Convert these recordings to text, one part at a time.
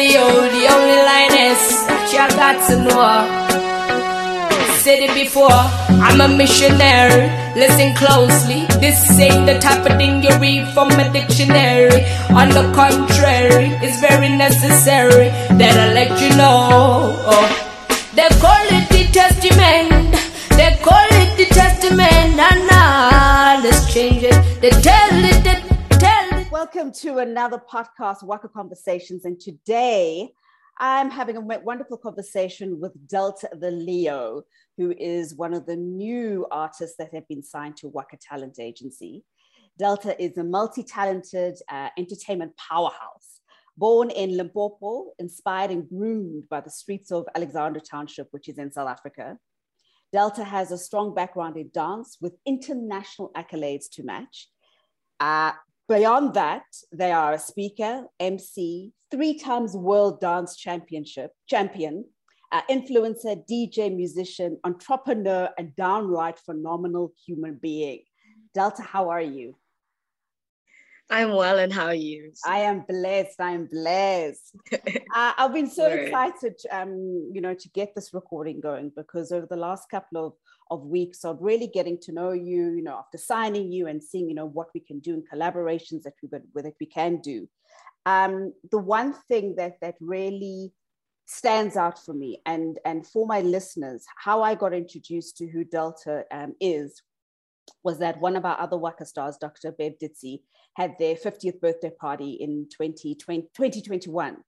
Leo, the only lioness you got to know. Said it before, I'm a missionary. Listen closely, this ain't the type of thing you read from a dictionary. On the contrary, it's very necessary that I let you know. They call it the testament, they call it the testament. Let's change it, they tell it. Welcome to another podcast, Waka Conversations, and today I'm having a wonderful conversation with Delta the Leo, who is one of the new artists that have been signed to Waka Talent Agency. Delta is a multi talented uh, entertainment powerhouse. Born in Limpopo, inspired and groomed by the streets of Alexandra Township, which is in South Africa. Delta has a strong background in dance with international accolades to match. Uh, beyond that, they are a speaker, MC, three times world dance championship champion, uh, influencer, DJ, musician, entrepreneur, and downright phenomenal human being. Delta, how are you? I'm well, and how are you? I am blessed. I am blessed. uh, I've been so excited, um, you know, to get this recording going because over the last couple of of weeks of really getting to know you, you know, after signing you and seeing, you know, what we can do in collaborations that we that we can do. Um, the one thing that that really stands out for me and and for my listeners how i got introduced to who delta um, is was that one of our other waka stars dr bev ditzi had their 50th birthday party in 2020, 2021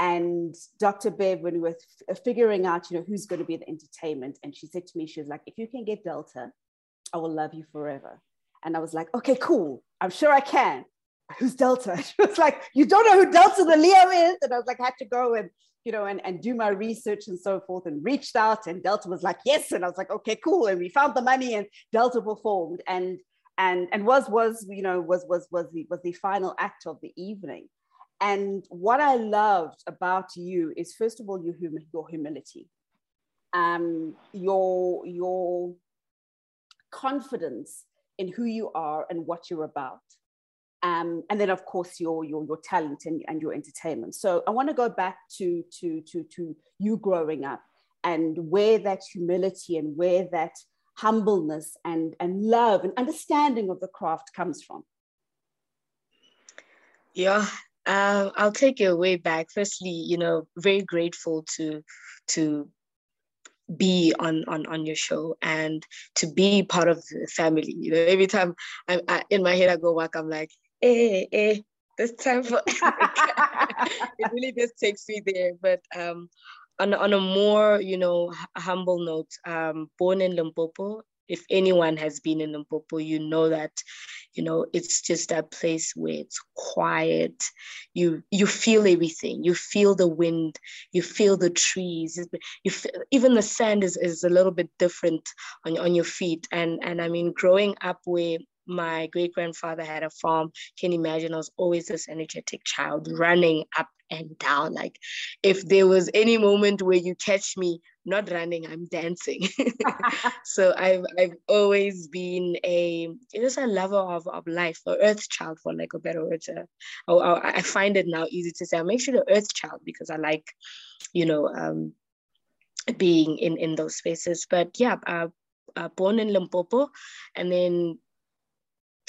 and dr bev when we were f- uh, figuring out you know who's going to be the entertainment and she said to me she was like if you can get delta i will love you forever and i was like okay cool i'm sure i can who's delta she was like you don't know who delta the leo is and i was like I had to go and you know, and, and do my research and so forth and reached out and Delta was like, yes. And I was like, okay, cool. And we found the money and Delta performed and and and was was, you know, was was was the was the final act of the evening. And what I loved about you is first of all your hum- your humility. Um, your your confidence in who you are and what you're about um, and then of course your your your talent and, and your entertainment. So I want to go back to to to to you growing up and where that humility and where that humbleness and and love and understanding of the craft comes from. Yeah, uh, I'll take you way back. Firstly, you know, very grateful to to be on on on your show and to be part of the family you know every time i'm I, in my head i go back i'm like eh, eh, this time for it really just takes me there. But um, on, on a more, you know, humble note, um, born in Limpopo, if anyone has been in Limpopo, you know that, you know, it's just that place where it's quiet. You you feel everything. You feel the wind. You feel the trees. You feel, even the sand is, is a little bit different on, on your feet. And and I mean, growing up where my great grandfather had a farm. Can you imagine? I was always this energetic child running up and down. Like if there was any moment where you catch me not running, I'm dancing. so I've I've always been a just a lover of, of life, an earth child for like a better word. To, oh, I find it now easy to say I make sure the earth child because I like, you know, um, being in in those spaces. But yeah, uh, uh, born in Limpopo, and then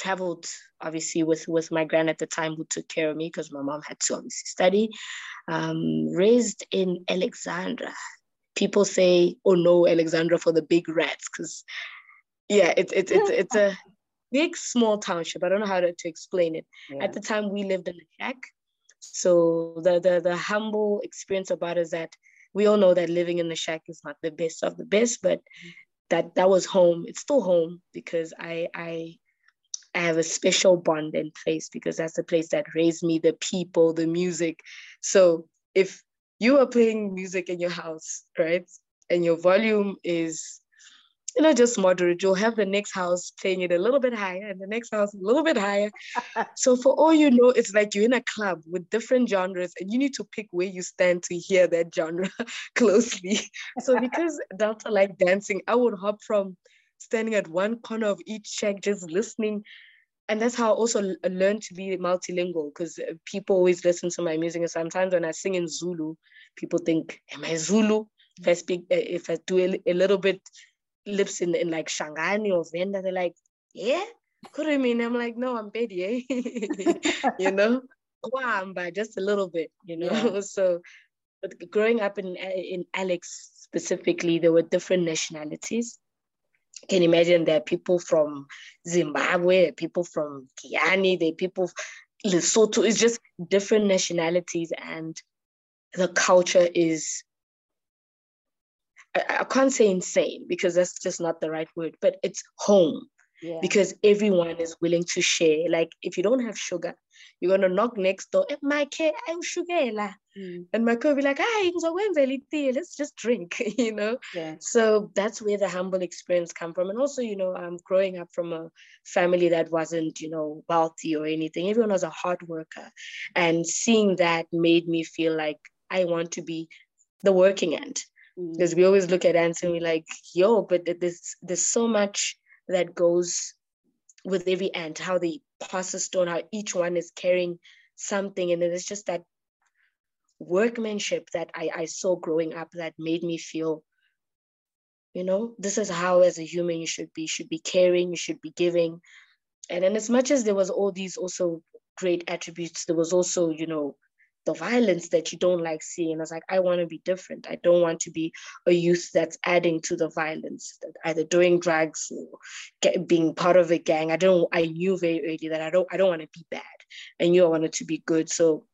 traveled obviously with with my grand at the time who took care of me because my mom had to obviously study um, raised in alexandra. People say oh no alexandra for the big rats because yeah it's it's it's, it's a big small township. I don't know how to, to explain it. Yeah. at the time we lived in a shack. So the, the the humble experience about it is that we all know that living in the shack is not the best of the best but that that was home. It's still home because i i I have a special bond in place because that's the place that raised me, the people, the music. So if you are playing music in your house, right, and your volume is, you know, just moderate, you'll have the next house playing it a little bit higher and the next house a little bit higher. so for all you know, it's like you're in a club with different genres and you need to pick where you stand to hear that genre closely. So because Delta like dancing, I would hop from standing at one corner of each shack just listening and that's how I also learned to be multilingual because uh, people always listen to my music. And sometimes when I sing in Zulu, people think, Am I Zulu? If I speak, uh, if I do a, a little bit lips in, in like Shangani or Venda, they're like, Yeah, could I mean? I'm like, No, I'm Betty, eh? you know? but just a little bit, you know? Yeah. so but growing up in, in Alex specifically, there were different nationalities can imagine there are people from Zimbabwe, people from Kiani, there people Lesotho. It's just different nationalities, and the culture is. I, I can't say insane because that's just not the right word, but it's home yeah. because everyone is willing to share. Like if you don't have sugar, you're gonna knock next door. My care, I'm sugar. Mm. And my will be like, "Hi, let's just drink," you know. Yeah. So that's where the humble experience come from, and also, you know, I'm growing up from a family that wasn't, you know, wealthy or anything. Everyone was a hard worker, and seeing that made me feel like I want to be the working end. Mm. Because we always look at ants and we're like, yo, but there's there's so much that goes with every ant, how they pass a stone, how each one is carrying something. And it's just that workmanship that I, I saw growing up that made me feel, you know, this is how as a human you should be, you should be caring, you should be giving. And then as much as there was all these also great attributes, there was also, you know, the violence that you don't like seeing. I was like, I want to be different. I don't want to be a youth that's adding to the violence, either doing drugs or get, being part of a gang. I don't. I knew very early that I don't. I don't want to be bad. I knew I wanted to be good. So,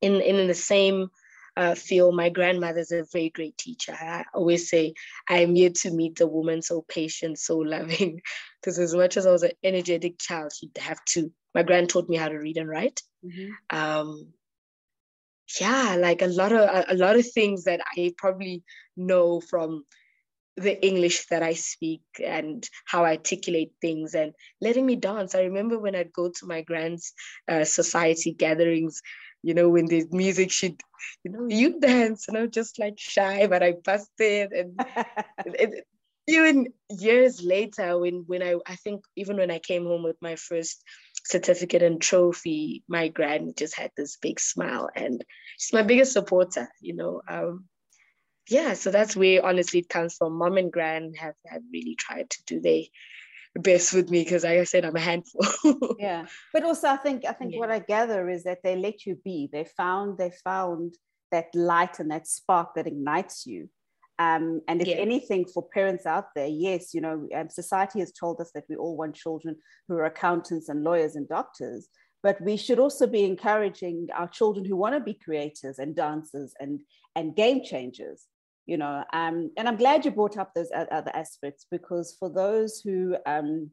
in in the same uh, field, my grandmother's a very great teacher. I always say I am here to meet the woman so patient, so loving. Because as much as I was an energetic child, she'd have to. My grand taught me how to read and write. Mm-hmm. Um, yeah like a lot of a, lot of things that i probably know from the english that i speak and how i articulate things and letting me dance. I remember when i'd go to my grand's uh, society gatherings you know when the music should you know you dance and i'm just like shy but i busted. And it, even years later when when i i think even when i came home with my first certificate and trophy, my grand just had this big smile and she's my biggest supporter, you know. Um, yeah, so that's where honestly it comes from. Mom and grand have, have really tried to do their best with me because like I said, I'm a handful. yeah. But also I think I think yeah. what I gather is that they let you be. They found they found that light and that spark that ignites you um, and if yeah. anything, for parents out there, yes, you know, um, society has told us that we all want children who are accountants and lawyers and doctors, but we should also be encouraging our children who want to be creators and dancers and and game changers. You know, um, and I'm glad you brought up those other aspects because for those who um,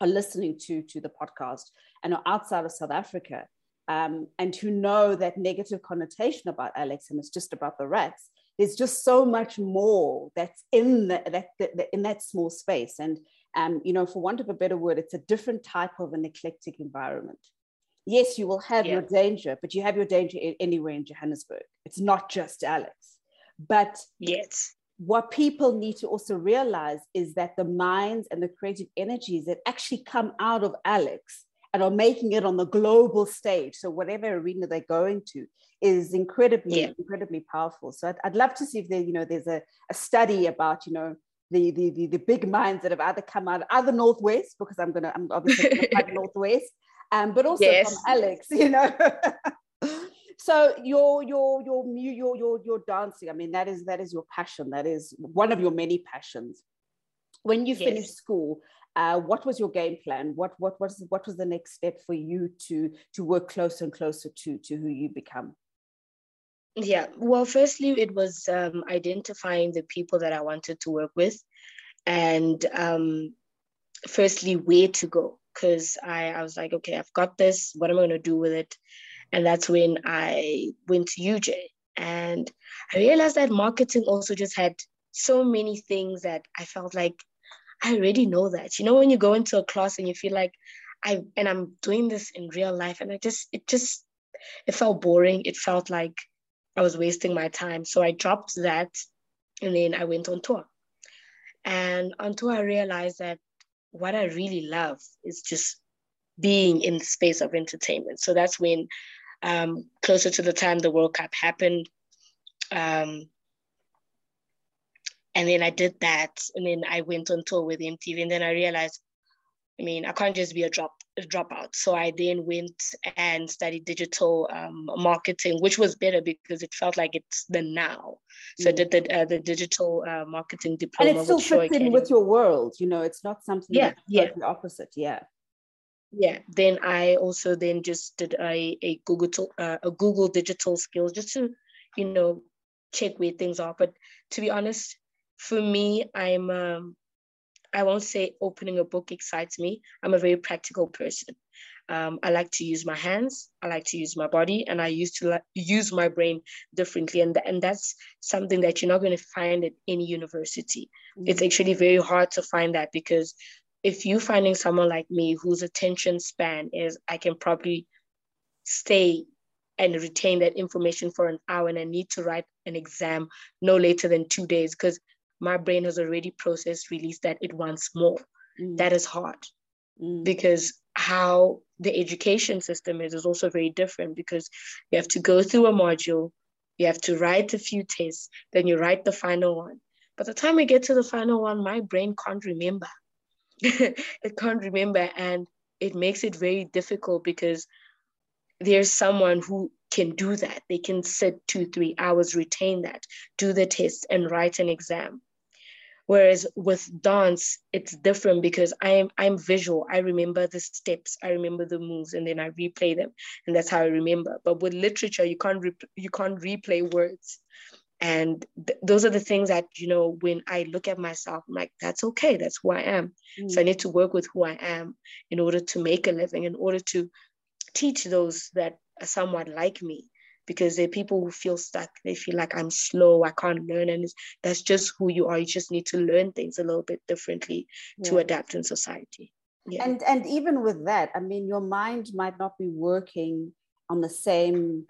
are listening to to the podcast and are outside of South Africa, um, and who know that negative connotation about Alex and it's just about the rats, there's just so much more that's in the, that, that, in that small space. And um, you know for want of a better word it's a different type of an eclectic environment. Yes you will have yeah. your danger but you have your danger anywhere in johannesburg. It's not just alex. But yes. what people need to also realize is that the minds and the creative energies that actually come out of alex and are making it on the global stage. So whatever arena they're going to is incredibly, yeah. incredibly powerful. So I'd, I'd, love to see if there, you know, there's a, a study about, you know, the, the, the, the big minds that have either come out, of either Northwest, because I'm gonna, I'm obviously gonna Northwest, um, but also yes. from Alex, you know. so your your your your your your dancing i mean that is that is your passion that is one of your many passions when you yes. finish school uh, what was your game plan? What what was what was the next step for you to to work closer and closer to to who you become? Yeah, well, firstly, it was um, identifying the people that I wanted to work with, and um, firstly, where to go. Because I, I was like, okay, I've got this. What am I going to do with it? And that's when I went to UJ, and I realized that marketing also just had so many things that I felt like I already know that. You know, when you go into a class and you feel like I and I'm doing this in real life, and I just it just it felt boring. It felt like I was wasting my time. So I dropped that and then I went on tour. And on tour I realized that what I really love is just being in the space of entertainment. So that's when, um, closer to the time the World Cup happened, um, and then I did that, and then I went on tour with MTV, and then I realized, I mean, I can't just be a drop a dropout. So I then went and studied digital um, marketing, which was better because it felt like it's the now. So mm. I did the, uh, the digital uh, marketing diploma. And it still fits in with your world, you know, it's not something yeah, yeah. the opposite. Yeah. Yeah. Then I also then just did a, a Google uh, a Google digital skills just to, you know, check where things are. But to be honest, for me, I'm um, I won't say opening a book excites me. I'm a very practical person. Um, I like to use my hands. I like to use my body, and I used to use my brain differently. And and that's something that you're not going to find at any university. Mm-hmm. It's actually very hard to find that because if you're finding someone like me whose attention span is, I can probably stay and retain that information for an hour, and I need to write an exam no later than two days because my brain has already processed, released that it wants more. Mm. That is hard mm. because how the education system is is also very different because you have to go through a module, you have to write a few tests, then you write the final one. By the time we get to the final one, my brain can't remember. it can't remember, and it makes it very difficult because there's someone who can do that. They can sit two, three hours, retain that, do the test, and write an exam. Whereas with dance, it's different because I'm I'm visual. I remember the steps, I remember the moves, and then I replay them, and that's how I remember. But with literature, you can't re- you can't replay words, and th- those are the things that you know. When I look at myself, I'm like, that's okay. That's who I am. Mm. So I need to work with who I am in order to make a living, in order to teach those that are somewhat like me because there are people who feel stuck. They feel like I'm slow, I can't learn. And that's just who you are. You just need to learn things a little bit differently yeah. to adapt in society. Yeah. And and even with that, I mean, your mind might not be working on the same.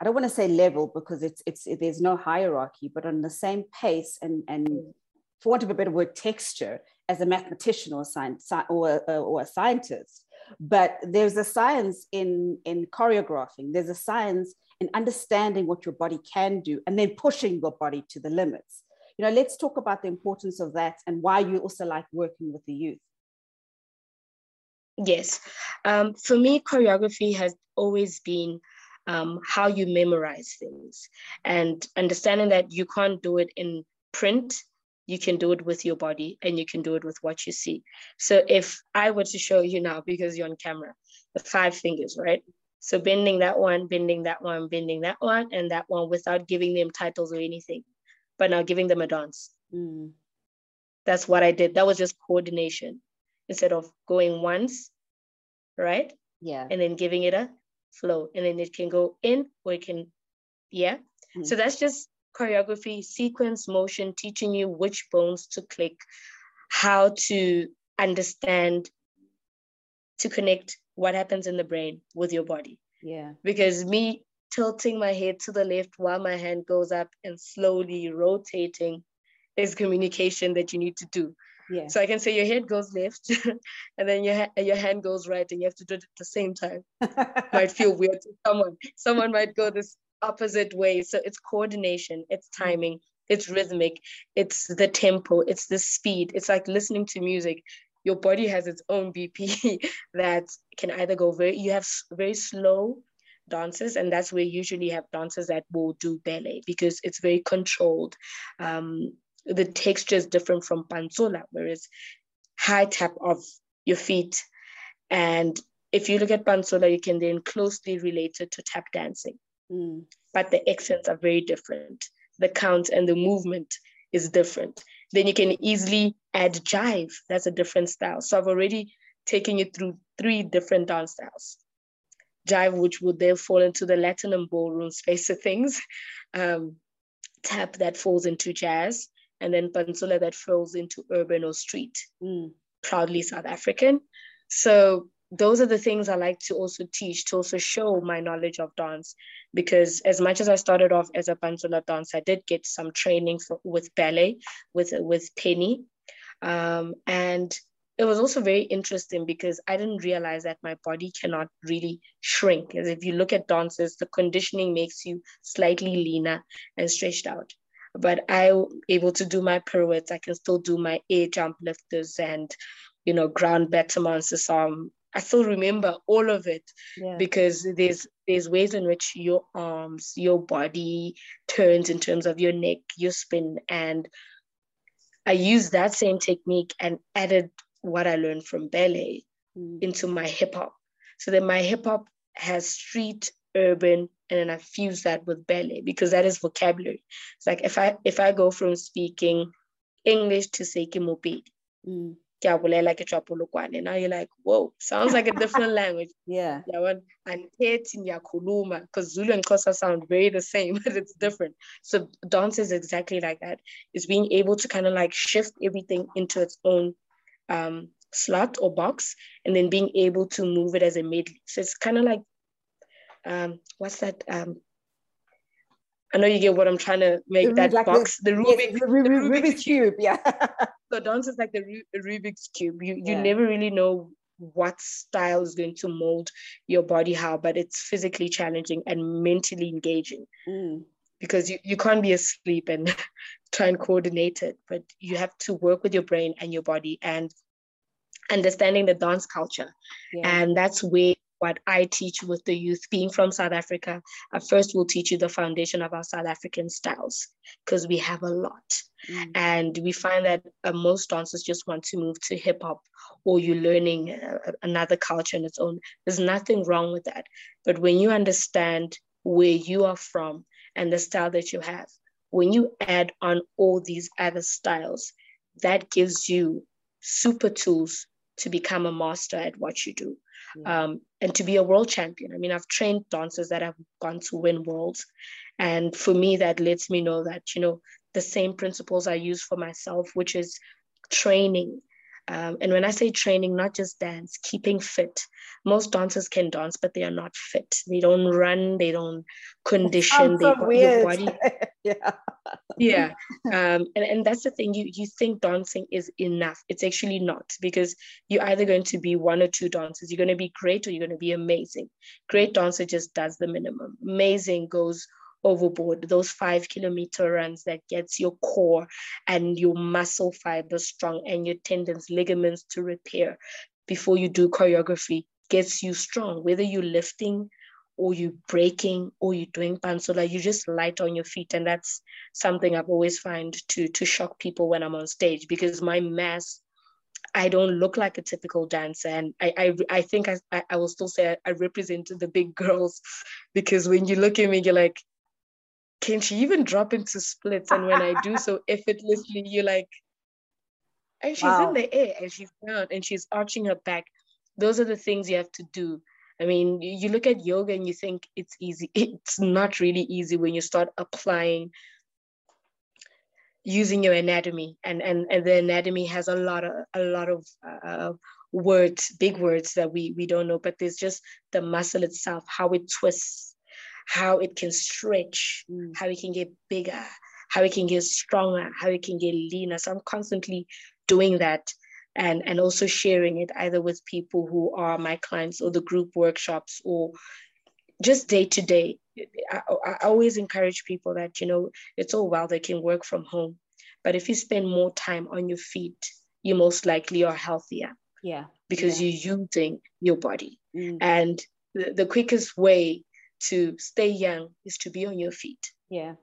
I don't want to say level because it's it's it, there's no hierarchy, but on the same pace and and for want of a better word, texture as a mathematician or a science or a, or a scientist. But there's a science in in choreographing. There's a science in understanding what your body can do and then pushing your body to the limits. You know, let's talk about the importance of that and why you also like working with the youth. Yes. Um, for me, choreography has always been um, how you memorize things and understanding that you can't do it in print you can do it with your body and you can do it with what you see. So if I were to show you now, because you're on camera, the five fingers, right? So bending that one, bending that one, bending that one, and that one without giving them titles or anything, but now giving them a dance. Mm. That's what I did. That was just coordination instead of going once, right? Yeah. And then giving it a flow. And then it can go in or it can, yeah. Mm. So that's just choreography, sequence, motion, teaching you which bones to click, how to understand, to connect what happens in the brain with your body. Yeah. Because me tilting my head to the left while my hand goes up and slowly rotating is communication that you need to do. Yeah. So I can say your head goes left and then your, ha- your hand goes right and you have to do it at the same time. might feel weird to someone. Someone might go this opposite way. So it's coordination, it's mm. timing, it's rhythmic, it's the tempo, it's the speed. It's like listening to music your body has its own BP that can either go very, you have very slow dances, and that's where you usually have dancers that will do ballet because it's very controlled. Um, the texture is different from pantsula, whereas high tap of your feet. And if you look at pantsula, you can then closely relate it to tap dancing. Mm. But the accents are very different. The count and the movement is different. Then you can easily add jive. That's a different style. So I've already taken you through three different dance styles. Jive, which would then fall into the Latin and ballroom space of things. Um, tap that falls into jazz, and then pantsula that falls into urban or street. Mm. Proudly South African. So those are the things I like to also teach to also show my knowledge of dance because as much as I started off as a pantsula dancer, I did get some training for, with ballet with with Penny, um, and it was also very interesting because I didn't realize that my body cannot really shrink. As if you look at dancers, the conditioning makes you slightly leaner and stretched out. But I'm able to do my pirouettes. I can still do my air jump lifters and, you know, grand battements. So I still remember all of it yeah. because there's there's ways in which your arms, your body turns in terms of your neck, your spin, and I used that same technique and added what I learned from ballet mm. into my hip hop. So that my hip hop has street, urban, and then I fuse that with ballet because that is vocabulary. It's like if I if I go from speaking English to say Kimopedi, mm. Now you're like, whoa, sounds like a different language. Yeah. And because Zulu and Xhosa sound very the same, but it's different. So dance is exactly like that. It's being able to kind of like shift everything into its own um, slot or box and then being able to move it as a medley. So it's kind of like, um, what's that? Um, I know you get what I'm trying to make that like box, the, the Rubik, yes, the, the Rubik's, Rubik's cube, yeah. so dance is like the Rubik's cube. You you yeah. never really know what style is going to mold your body how, but it's physically challenging and mentally engaging. Mm. Because you, you can't be asleep and try and coordinate it, but you have to work with your brain and your body and understanding the dance culture. Yeah. And that's where what I teach with the youth being from South Africa. At first, we'll teach you the foundation of our South African styles because we have a lot. Mm. And we find that uh, most dancers just want to move to hip hop or you're learning uh, another culture in its own. There's nothing wrong with that. But when you understand where you are from and the style that you have, when you add on all these other styles, that gives you super tools to become a master at what you do um, and to be a world champion. I mean, I've trained dancers that have gone to win worlds. And for me, that lets me know that, you know, the same principles I use for myself, which is training um, and when I say training, not just dance, keeping fit. Most dancers can dance, but they are not fit. They don't run, they don't condition their so body. yeah. Yeah. Um, and, and that's the thing, you, you think dancing is enough. It's actually not because you're either going to be one or two dancers. You're going to be great or you're going to be amazing. Great dancer just does the minimum. Amazing goes overboard those five kilometer runs that gets your core and your muscle fibers strong and your tendons ligaments to repair before you do choreography gets you strong whether you're lifting or you're breaking or you're doing pantsula you just light on your feet and that's something i've always find to to shock people when i'm on stage because my mass I don't look like a typical dancer. And I, I, I think I, I will still say I, I represent the big girls because when you look at me, you're like, can she even drop into splits? And when I do so effortlessly, you're like, and she's wow. in the air and she's down and she's arching her back. Those are the things you have to do. I mean, you look at yoga and you think it's easy. It's not really easy when you start applying using your anatomy and and, and the anatomy has a lot of a lot of uh, words big words that we we don't know but there's just the muscle itself how it twists how it can stretch, mm. how it can get bigger, how it can get stronger, how it can get leaner. So I'm constantly doing that and, and also sharing it either with people who are my clients or the group workshops or just day to day. I, I always encourage people that, you know, it's all well they can work from home, but if you spend more time on your feet, you most likely are healthier. Yeah. Because yeah. you're using your body. Mm. And the, the quickest way to stay young is to be on your feet. Yeah.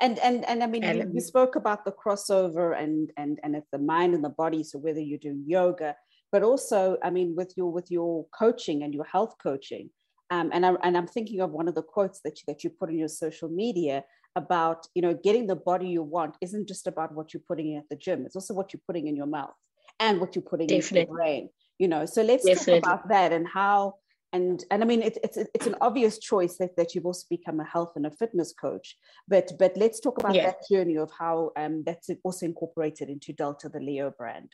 And and and I mean and, you, you spoke about the crossover and and and it's the mind and the body. So whether you're doing yoga, but also I mean with your with your coaching and your health coaching. Um, and, I, and I'm thinking of one of the quotes that you, that you put in your social media about you know getting the body you want isn't just about what you're putting in at the gym it's also what you're putting in your mouth and what you're putting Definitely. in your brain you know so let's Definitely. talk about that and how and and I mean it, it's it's an obvious choice that, that you've also become a health and a fitness coach. But but let's talk about yeah. that journey of how um, that's also incorporated into Delta the Leo brand.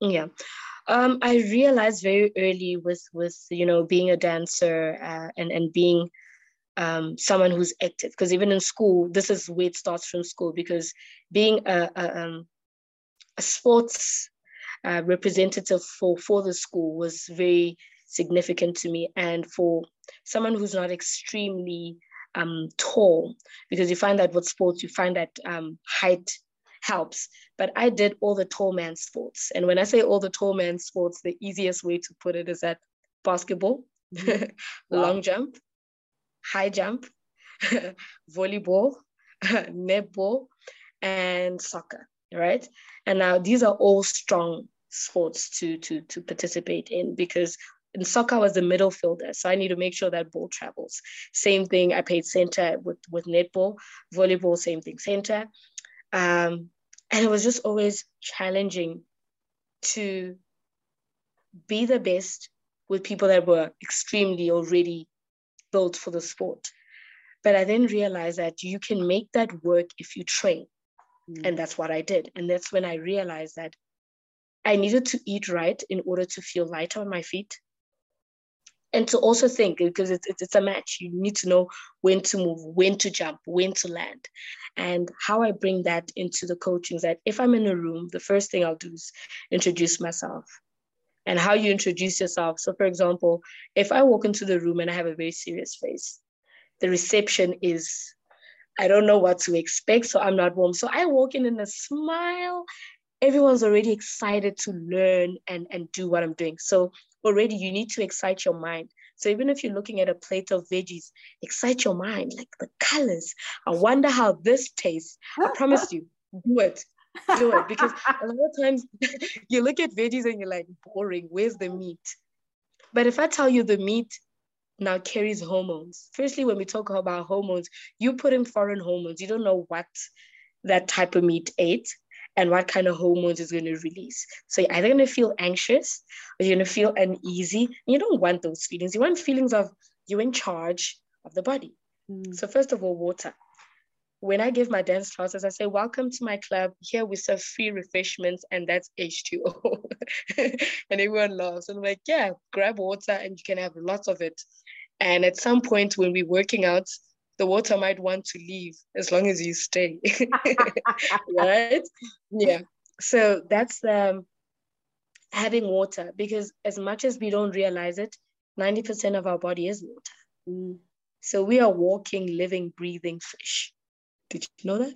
Yeah. Um, I realized very early with with you know being a dancer uh, and and being um, someone who's active. Because even in school this is where it starts from school because being a, a, um, a sports uh, representative for for the school was very significant to me. And for someone who's not extremely um, tall because you find that with sports you find that um, height helps. But i did all the tall man sports. And when i say all the tall man sports the easiest way to put it is that basketball wow. long jump high jump volleyball netball and soccer right? And now these are all strong sports to to to participate in because in soccer I was the middle fielder, so I need to make sure that ball travels. Same thing, I played center with with netball, volleyball, same thing, center. Um, and it was just always challenging to be the best with people that were extremely already built for the sport. But I then realized that you can make that work if you train. Mm. And that's what I did. And that's when I realized that I needed to eat right in order to feel light on my feet and to also think because it's, it's, it's a match you need to know when to move when to jump when to land. And how i bring that into the coaching is that if i'm in a room the first thing i'll do is introduce myself and how you introduce yourself. So for example if i walk into the room and i have a very serious face the reception is i don't know what to expect so i'm not warm. So i walk in in a smile. Everyone's already excited to learn and and do what i'm doing. So already you need to excite your mind. So even if you're looking at a plate of veggies, excite your mind, like the colors. I wonder how this tastes. I promise you, do it. Do it. Because a lot of times you look at veggies and you're like, boring, where's the meat? But if I tell you the meat now carries hormones, firstly, when we talk about hormones, you put in foreign hormones, you don't know what that type of meat ate and what kind of hormones is going to release. So you're either going to feel anxious or you're going to feel uneasy. you don't want those feelings. You want feelings of you're in charge of the body. Mm. So first of all, water. When I give my dance classes, I say, welcome to my club. Here we serve free refreshments and that's H2O. and everyone laughs. And I'm like, yeah, grab water and you can have lots of it. And at some point when we're working out, the water might want to leave as long as you stay. right? Yeah. So that's um, having water because as much as we don't realize it, 90% of our body is water. Mm. So we are walking, living, breathing fish. Did you know that?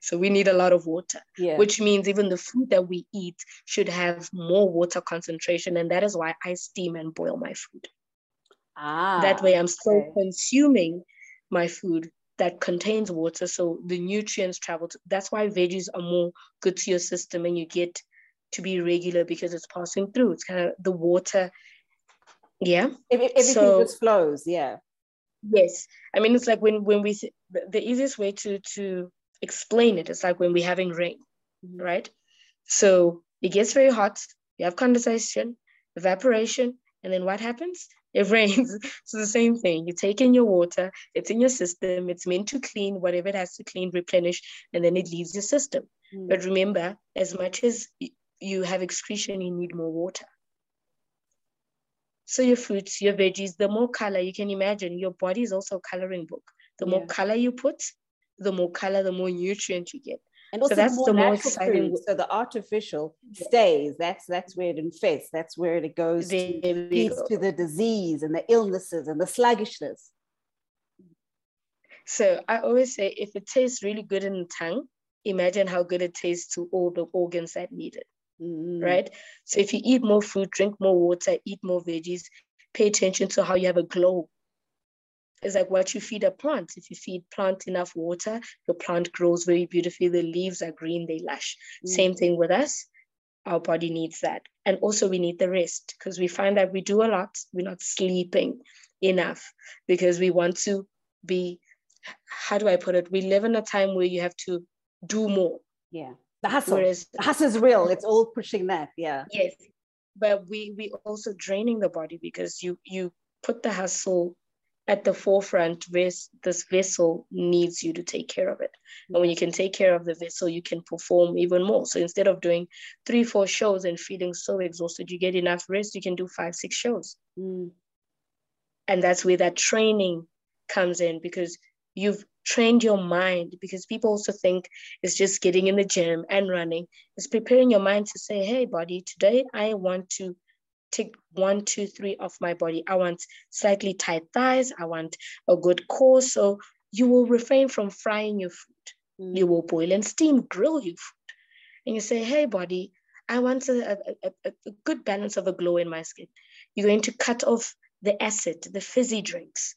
So we need a lot of water, yeah. which means even the food that we eat should have more water concentration. And that is why I steam and boil my food. Ah, that way I'm still okay. consuming my food that contains water so the nutrients travel to, that's why veggies are more good to your system and you get to be regular because it's passing through. It's kind of the water yeah? Everything so, just flows yeah. Yes. I mean it's like when when we the easiest way to to explain it is like when we're having rain mm-hmm. right? So it gets very hot you have condensation evaporation and then what happens it rains. It's the same thing. You take in your water, it's in your system, it's meant to clean whatever it has to clean, replenish, and then it leaves your system. Mm. But remember, as much as you have excretion, you need more water. So your fruits, your veggies, the more color you can imagine, your body is also a coloring book. The yeah. more color you put, the more color, the more nutrient you get. And also so that's the more exciting. Food. So the artificial stays. That's that's where it infests. That's where it goes there to, leads go. to the disease and the illnesses and the sluggishness. So I always say, if it tastes really good in the tongue, imagine how good it tastes to all the organs that need it. Mm. Right. So if you eat more food, drink more water, eat more veggies, pay attention to how you have a glow it's like what you feed a plant. If you feed plant enough water, your plant grows very beautifully. The leaves are green, they lush. Mm. Same thing with us. Our body needs that. And also we need the rest because we find that we do a lot. We're not sleeping enough because we want to be, how do I put it? We live in a time where you have to do more. Yeah. The hustle. Whereas, the hustle is real. It's all pushing that. Yeah. Yes. But we we also draining the body because you you put the hustle at the forefront this this vessel needs you to take care of it and when you can take care of the vessel you can perform even more so instead of doing three four shows and feeling so exhausted you get enough rest you can do five six shows mm. and that's where that training comes in because you've trained your mind because people also think it's just getting in the gym and running. It's preparing your mind to say, hey, body, today I want to take one, two, three off my body. I want slightly tight thighs. I want a good core. So you will refrain from frying your food. Mm. You will boil and steam, grill your food. And you say, hey, body, I want a, a, a, a good balance of a glow in my skin. You're going to cut off the acid, the fizzy drinks,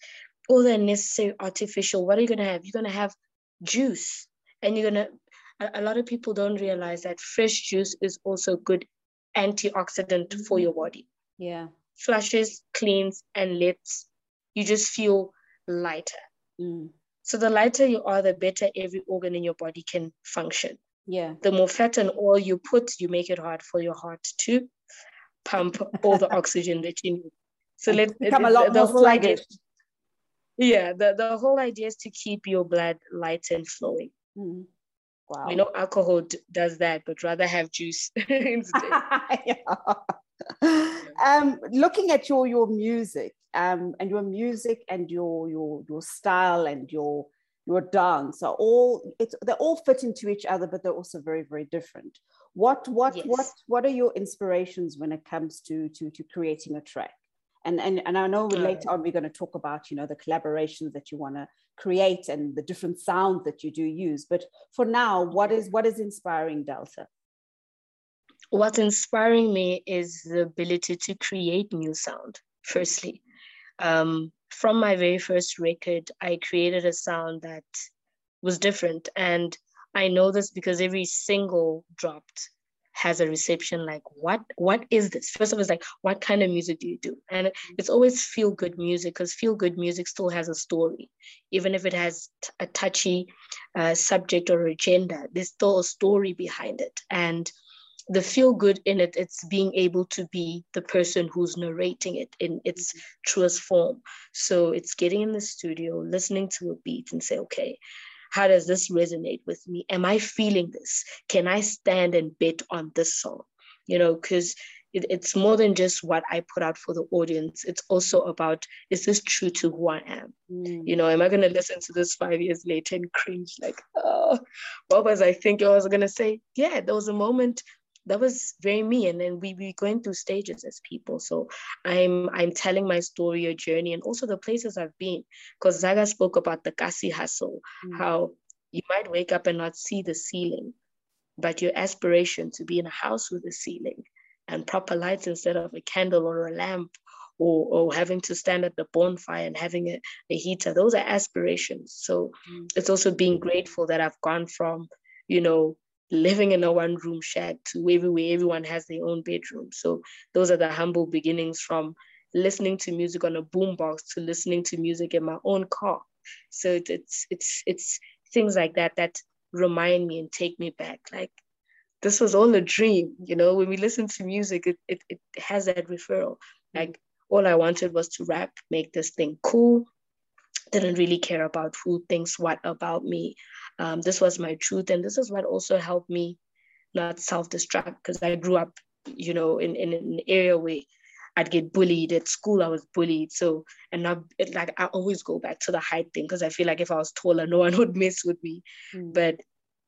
all the unnecessary artificial. What are you going to have? You're going to have juice. And you're going to, a, a lot of people don't realize that fresh juice is also good antioxidant mm-hmm. for your body. Yeah. Flushes, cleans, and lets you just feel lighter. Mm. So the lighter you are, the better every organ in your body can function. Yeah. The more fat and oil you put, you make it hard for your heart to pump all the oxygen that you need. So let become a lot the, more sluggish. Yeah, the, the whole idea is to keep your blood light and flowing. Mm. Wow. We know alcohol d- does that, but rather have juice instead. um, looking at your your music, um, and your music and your your your style and your your dance are all it's they all fit into each other, but they're also very very different. What what yes. what what are your inspirations when it comes to to to creating a track? And and, and i know later on we're going to talk about you know the collaborations that you want to create and the different sounds that you do use. But for now what is what is inspiring delta? What's inspiring me is the ability to create new sound firstly. Um, from my very first record i created a sound that was different. And i know this because every single dropped has a reception like what what is this? First of all it's like what kind of music do you do? And it's always feel good music because feel good music still has a story. Even if it has t- a touchy uh, subject or agenda there's still a story behind it. And the feel good in it it's being able to be the person who's narrating it in its truest form. So it's getting in the studio listening to a beat and say okay how does this resonate with me? Am I feeling this? Can I stand and bet on this song? You know, because it, it's more than just what I put out for the audience. It's also about is this true to who I am? Mm. You know, am I going to listen to this five years later and cringe like, oh, what was I thinking I was going to say? Yeah, there was a moment that was very me and then we be going through stages as people so i'm i'm telling my story a journey and also the places i've been because zaga spoke about the kasi hustle mm. how you might wake up and not see the ceiling but your aspiration to be in a house with a ceiling and proper lights instead of a candle or a lamp or, or having to stand at the bonfire and having a, a heater those are aspirations so mm. it's also being grateful that i've gone from you know living in a one room shack to everywhere everyone has their own bedroom. So those are the humble beginnings from listening to music on a boombox to listening to music in my own car. So it's it's it's, it's things like that that remind me and take me back. Like this was all a dream, you know. When we listen to music, it it, it has that referral. Mm. Like all I wanted was to rap, make this thing cool, didn't really care about who thinks what about me. Um, this was my truth. And this is what also helped me not self-destruct because I grew up, you know, in, in an area where I'd get bullied at school. I was bullied. So, and now it, like, I always go back to the height thing because I feel like if I was taller, no one would mess with me. Mm. But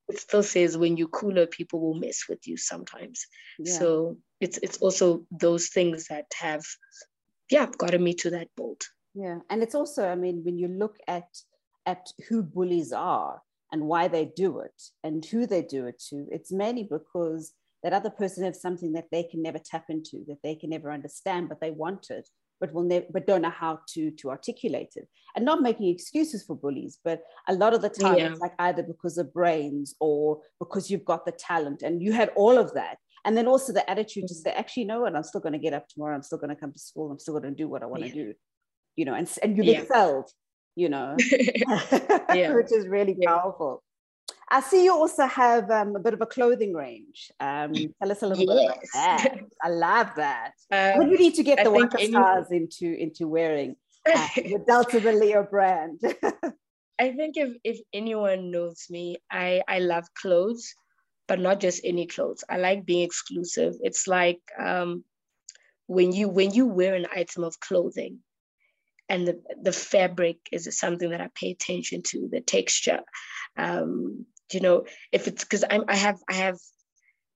it still says when you're cooler, people will mess with you sometimes. Yeah. So it's, it's also those things that have, yeah, gotten me to that boat yeah and it's also i mean when you look at at who bullies are and why they do it and who they do it to it's mainly because that other person has something that they can never tap into that they can never understand but they want it but will never but don't know how to to articulate it. And not making excuses for bullies but a lot of the time yeah. it's like either because of brains or because you've got the talent and you had all of that. And then also the attitude to mm. say actually you know what? I'm still going to get up tomorrow. I'm still going to come to school. I'm still going to do what i want to yeah. do you know, and, and you've yeah. excelled, you know, yeah. which is really yeah. powerful. I see you also have um, a bit of a clothing range. Um, tell us a little yes. bit about that. I love that. Um, when you need to get I the Waka any... stars into into wearing uh, the Delta the Leo brand. I think if if anyone knows me, I I love clothes, but not just any clothes. I like being exclusive. It's like um, when you when you wear an item of clothing, and the the fabric is something that I pay attention to. The texture, um, you know, if it's because I'm I have I have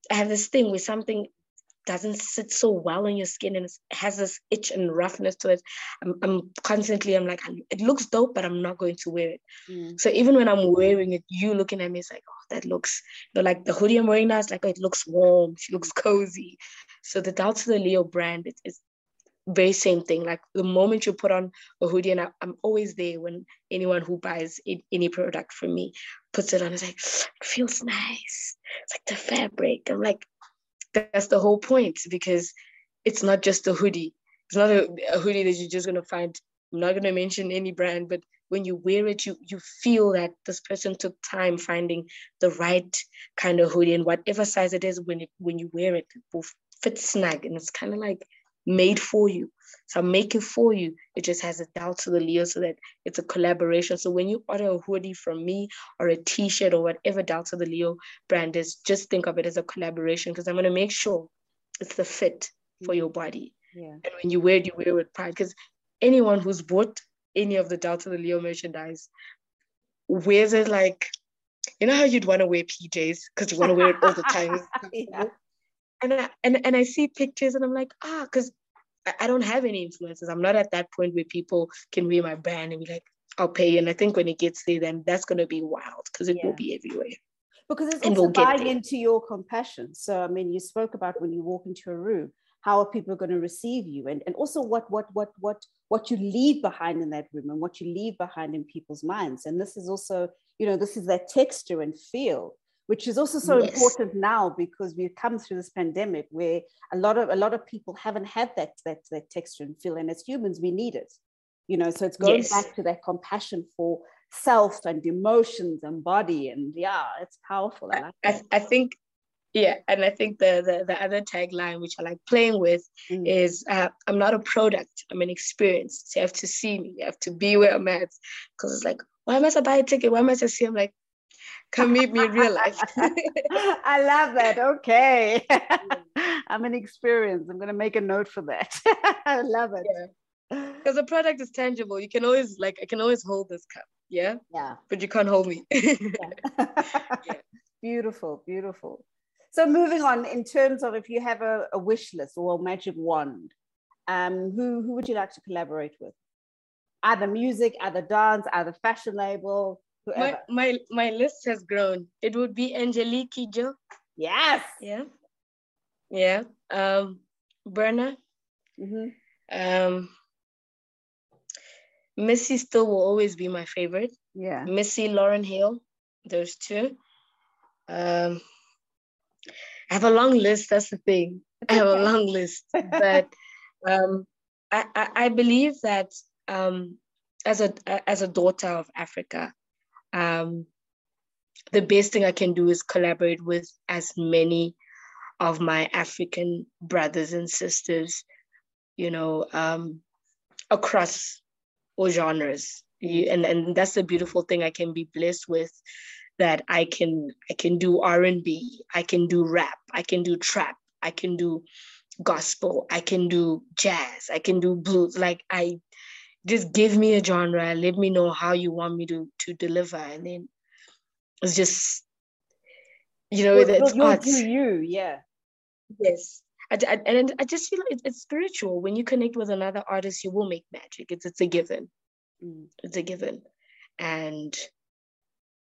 I have this thing where something doesn't sit so well on your skin and it has this itch and roughness to it. I'm, I'm constantly, I'm like, it looks dope, but I'm not going to wear it. Mm. So even when I'm wearing it, you looking at me, it's like, oh, that looks, you know, like the hoodie I'm wearing now, it's like, oh, it looks warm. She looks cozy. So the to the Leo brand, it, it's very same thing. Like the moment you put on a hoodie, and I, am always there when anyone who buys it, any product from me puts it on, it's like, it feels nice. It's like the fabric. I'm like, that's the whole point because it's not just a hoodie. It's not a, a hoodie that you're just gonna find. I'm not gonna mention any brand, but when you wear it, you you feel that this person took time finding the right kind of hoodie and whatever size it is. When it when you wear it, it will fit snug, and it's kind of like made for you. So I make it for you. It just has a Down to the Leo so that it's a collaboration. So when you order a hoodie from me or a t-shirt or whatever Down to the Leo brand is, just think of it as a collaboration because I'm going to make sure it's the fit for your body. Yeah. And when you wear it, you wear it with pride because anyone who's bought any of the to the Leo merchandise wears it like, you know how you'd want to wear PJs because you want to wear it all the time. yeah and I, and and I see pictures and I'm like, ah, because I, don't have any influences. I'm not at that point where people can read my brand and be like, I'll pay. And I think when it gets there, then that's gonna be wild because it yeah. will be everywhere. Because it's and also we'll buying into your compassion. So I mean, you spoke about when you walk into a room, how are people going to receive you, and and also what what what what what you leave behind in that room and what you leave behind in people's minds. And this is also, you know, this is that texture and feel which is also so yes. important now because we've come through this pandemic where a lot of a lot of people haven't had that that that texture and feel and as humans we need it. You know so it's going yes. back to that compassion for self and emotions and body and yeah it's powerful. I, like I, I think yeah and i think the the, the other tagline which i like playing with mm. is uh, i'm not a product i'm an experience. So you have to see me you have to be where i'm at. Because it's like why must i buy a ticket? Why must i see? I'm like come meet me in real life. I love that. Okay. I'm an experience. I'm going to make a note for that. I love it. Yeah. Because the product is tangible. You can always, like, I can always hold this cup. Yeah. Yeah. But you can't hold me. yeah. Beautiful. Beautiful. So moving on, in terms of if you have a, a wish list or a magic wand, um, who, who would you like to collaborate with? Either music, either dance, either fashion label, my, my my list has grown. It would be Angelique Kidjo. Yes. Yeah. Yeah. Um, Burna. Mm-hmm. Um, Missy still will always be my favorite. Yeah. Missy Lauryn Hill. Those two. Um, I have a long list. That's the thing. I have a long list, but um, I, I, I believe that um, as a as a daughter of Africa, um, the best thing I can do is collaborate with as many of my African brothers and sisters, you know, um, across all genres. And, and that's the beautiful thing I can be blessed with that I can I can do R&B, I can do rap, I can do trap, I can do gospel, I can do jazz, I can do blues. Like I just give me a genre let me know how you want me to to deliver and then it's just you know well, it's you'll do you yeah yes I, I, and I just feel like it's spiritual. When you connect with another artist, you will make magic. It's it's a given. Mm. It's a given, and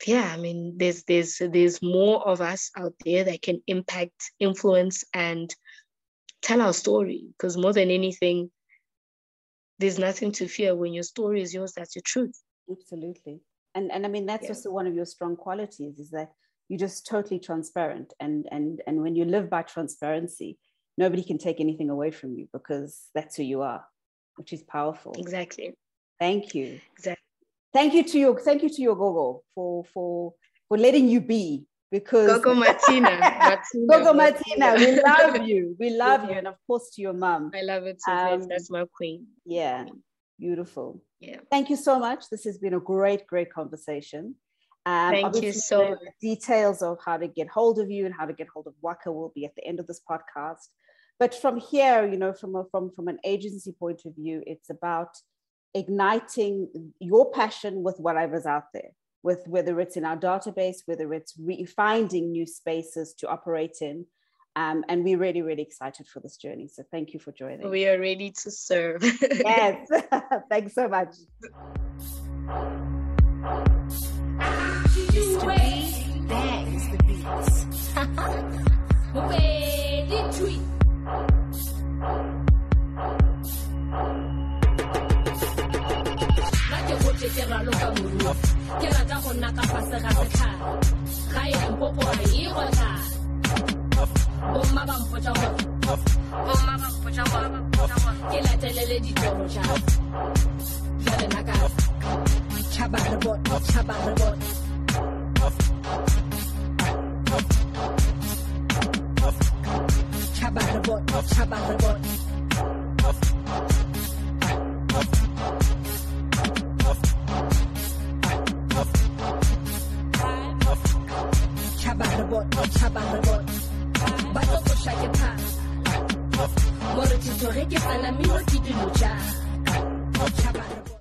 yeah, I mean, there's there's there's more of us out there that can impact, influence, and tell our story. Because more than anything, there's nothing to fear when your story is yours that's your truth. Absolutely. And and i mean that's yeah. also one of your strong qualities is that you're just totally transparent. And and and when you live by transparency nobody can take anything away from you because that's who you are which is powerful. Exactly. Thank you. Exactly. Thank you to your thank you to your gogo for for for letting you be because Gogo Martina, Martina Gogo Martina, we love you. We love you. And of course to your mom. I love it too. Um, That's my queen. Yeah. Beautiful. Yeah. Thank you so much. This has been a great, great conversation. Um, Thank you so much. Details of how to get hold of you and how to get hold of Waka will be at the end of this podcast. But from here, you know, from a, from from an agency point of view, it's about igniting your passion with whatever's out there with whether it's in our database whether it's re- finding new spaces to operate in. Um, and we're really really excited for this journey. So thank you for joining. We are ready to serve. Yes. Thanks so much ke rata go nna ka fase ga setlhare. Ga e lempopo ga e gotla. Bomma ba mpotsa gore ke latelele ditoro ja jale naka tšhaba rebot tšhaba rebot tšhaba rebot tšhaba rebot rebot tito ge ke fela mino ke dilo ja tšhabang